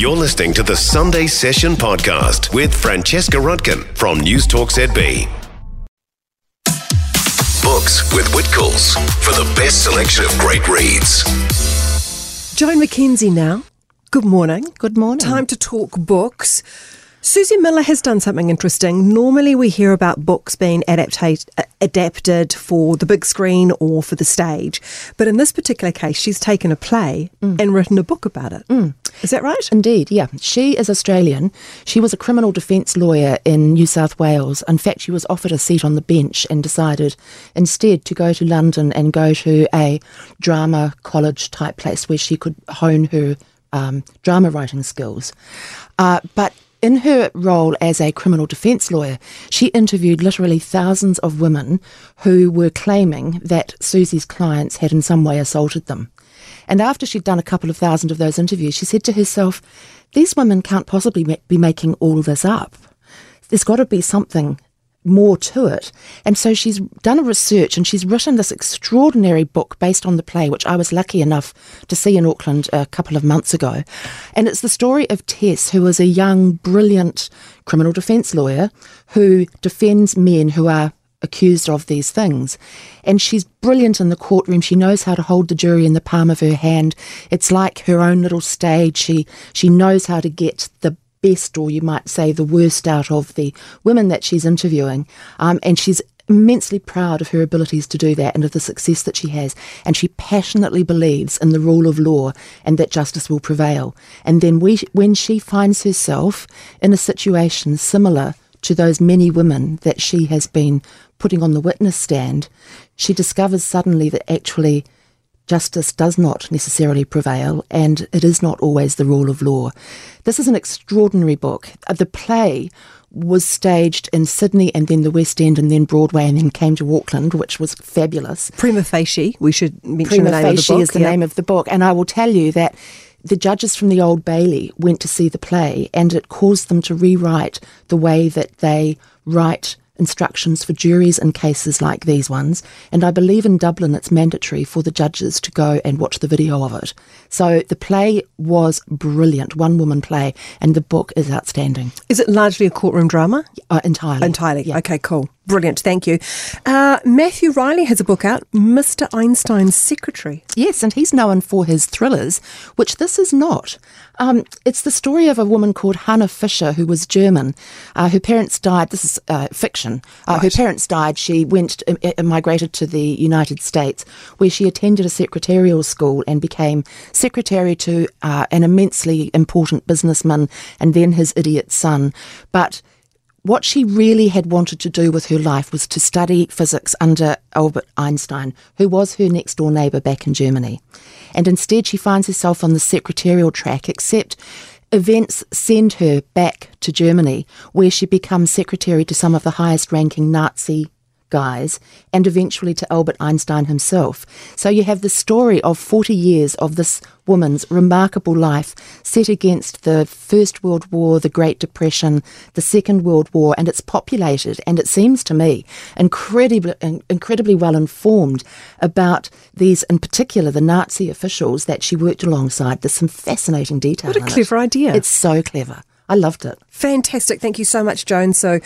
You're listening to the Sunday Session podcast with Francesca Rudkin from News Talk ZB. Books with Whitcoulls for the best selection of great reads. Joan McKenzie now. Good morning. Good morning. Time to talk books. Suzie Miller has done something interesting. Normally, we hear about books being adaptate, adapted for the big screen or for the stage. But in this particular case, she's taken a play mm. and written a book about it. Mm. Is that right? Indeed, yeah. She is Australian. She was a criminal defence lawyer in New South Wales. In fact, she was offered a seat on the bench and decided instead to go to London and go to a drama college type place where she could hone her um, drama writing skills. Uh, but in her role as a criminal defence lawyer, she interviewed literally thousands of women who were claiming that Suzie's clients had in some way assaulted them. And after she'd done a couple of thousand of those interviews, she said to herself, These women can't possibly be making all this up. There's got to be something more to it. And so she's done a research and she's written this extraordinary book based on the play, which I was lucky enough to see in Auckland a couple of months ago. And it's the story of Tess, who is a young, brilliant criminal defence lawyer who defends men who are accused of these things. And she's brilliant in the courtroom. She knows how to hold the jury in the palm of her hand. It's like her own little stage. She she knows how to get the best, or you might say, the worst out of the women that she's interviewing. Um, and she's immensely proud of her abilities to do that and of the success that she has. And she passionately believes in the rule of law and that justice will prevail. And then we, when she finds herself in a situation similar to those many women that she has been putting on the witness stand, she discovers suddenly that actually justice does not necessarily prevail and it is not always the rule of law. This is an extraordinary book. Uh, the play was staged in Sydney and then the West End and then Broadway and then came to Auckland, which was fabulous. Prima facie, we should mention Prima the name of the book. is the yeah. name of the book. And I will tell you that the judges from the Old Bailey went to see the play and it caused them to rewrite the way that they write instructions for juries in cases like these ones, and I believe in Dublin it's mandatory for the judges to go and watch the video of it. So the play was brilliant, one woman play, and the book is outstanding. Is it largely a courtroom drama? Uh, entirely. Entirely. Yeah. Okay, cool. Brilliant, thank you. Uh, Matthew Reilly has a book out, Mr. Einstein's Secretary. Yes, and he's known for his thrillers, which this is not. Um, it's the story of a woman called Hanna Fischer, who was German. Uh, her parents died. This is uh, fiction. Uh, right. Her parents died. She went, uh, migrated to the United States, where she attended a secretarial school and became secretary to uh, an immensely important businessman and then his idiot son. But what she really had wanted to do with her life was to study physics under Albert Einstein, who was her next door neighbour back in Germany. And instead, she finds herself on the secretarial track, except events send her back to Germany, where she becomes secretary to some of the highest ranking Nazi guys, and eventually to Albert Einstein himself. So you have the story of 40 years of this woman's remarkable life set against the First World War, the Great Depression, the Second World War, and it's populated, and it seems to me, incredibly, incredibly well informed about these, in particular, the Nazi officials that she worked alongside. There's some fascinating detail. What a clever it. idea. It's so clever. I loved it. Fantastic. Thank you so much, Joan. So,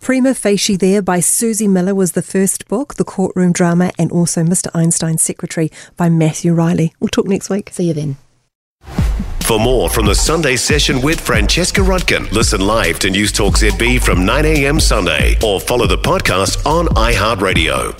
Prima Facie there by Suzie Miller was the first book, The Courtroom Drama, and also Mr. Einstein's Secretary by Matthew Reilly. We'll talk next week. See you then. For more from the Sunday session with Francesca Rudkin, listen live to News Talk ZB from 9 a.m. Sunday or follow the podcast on iHeartRadio.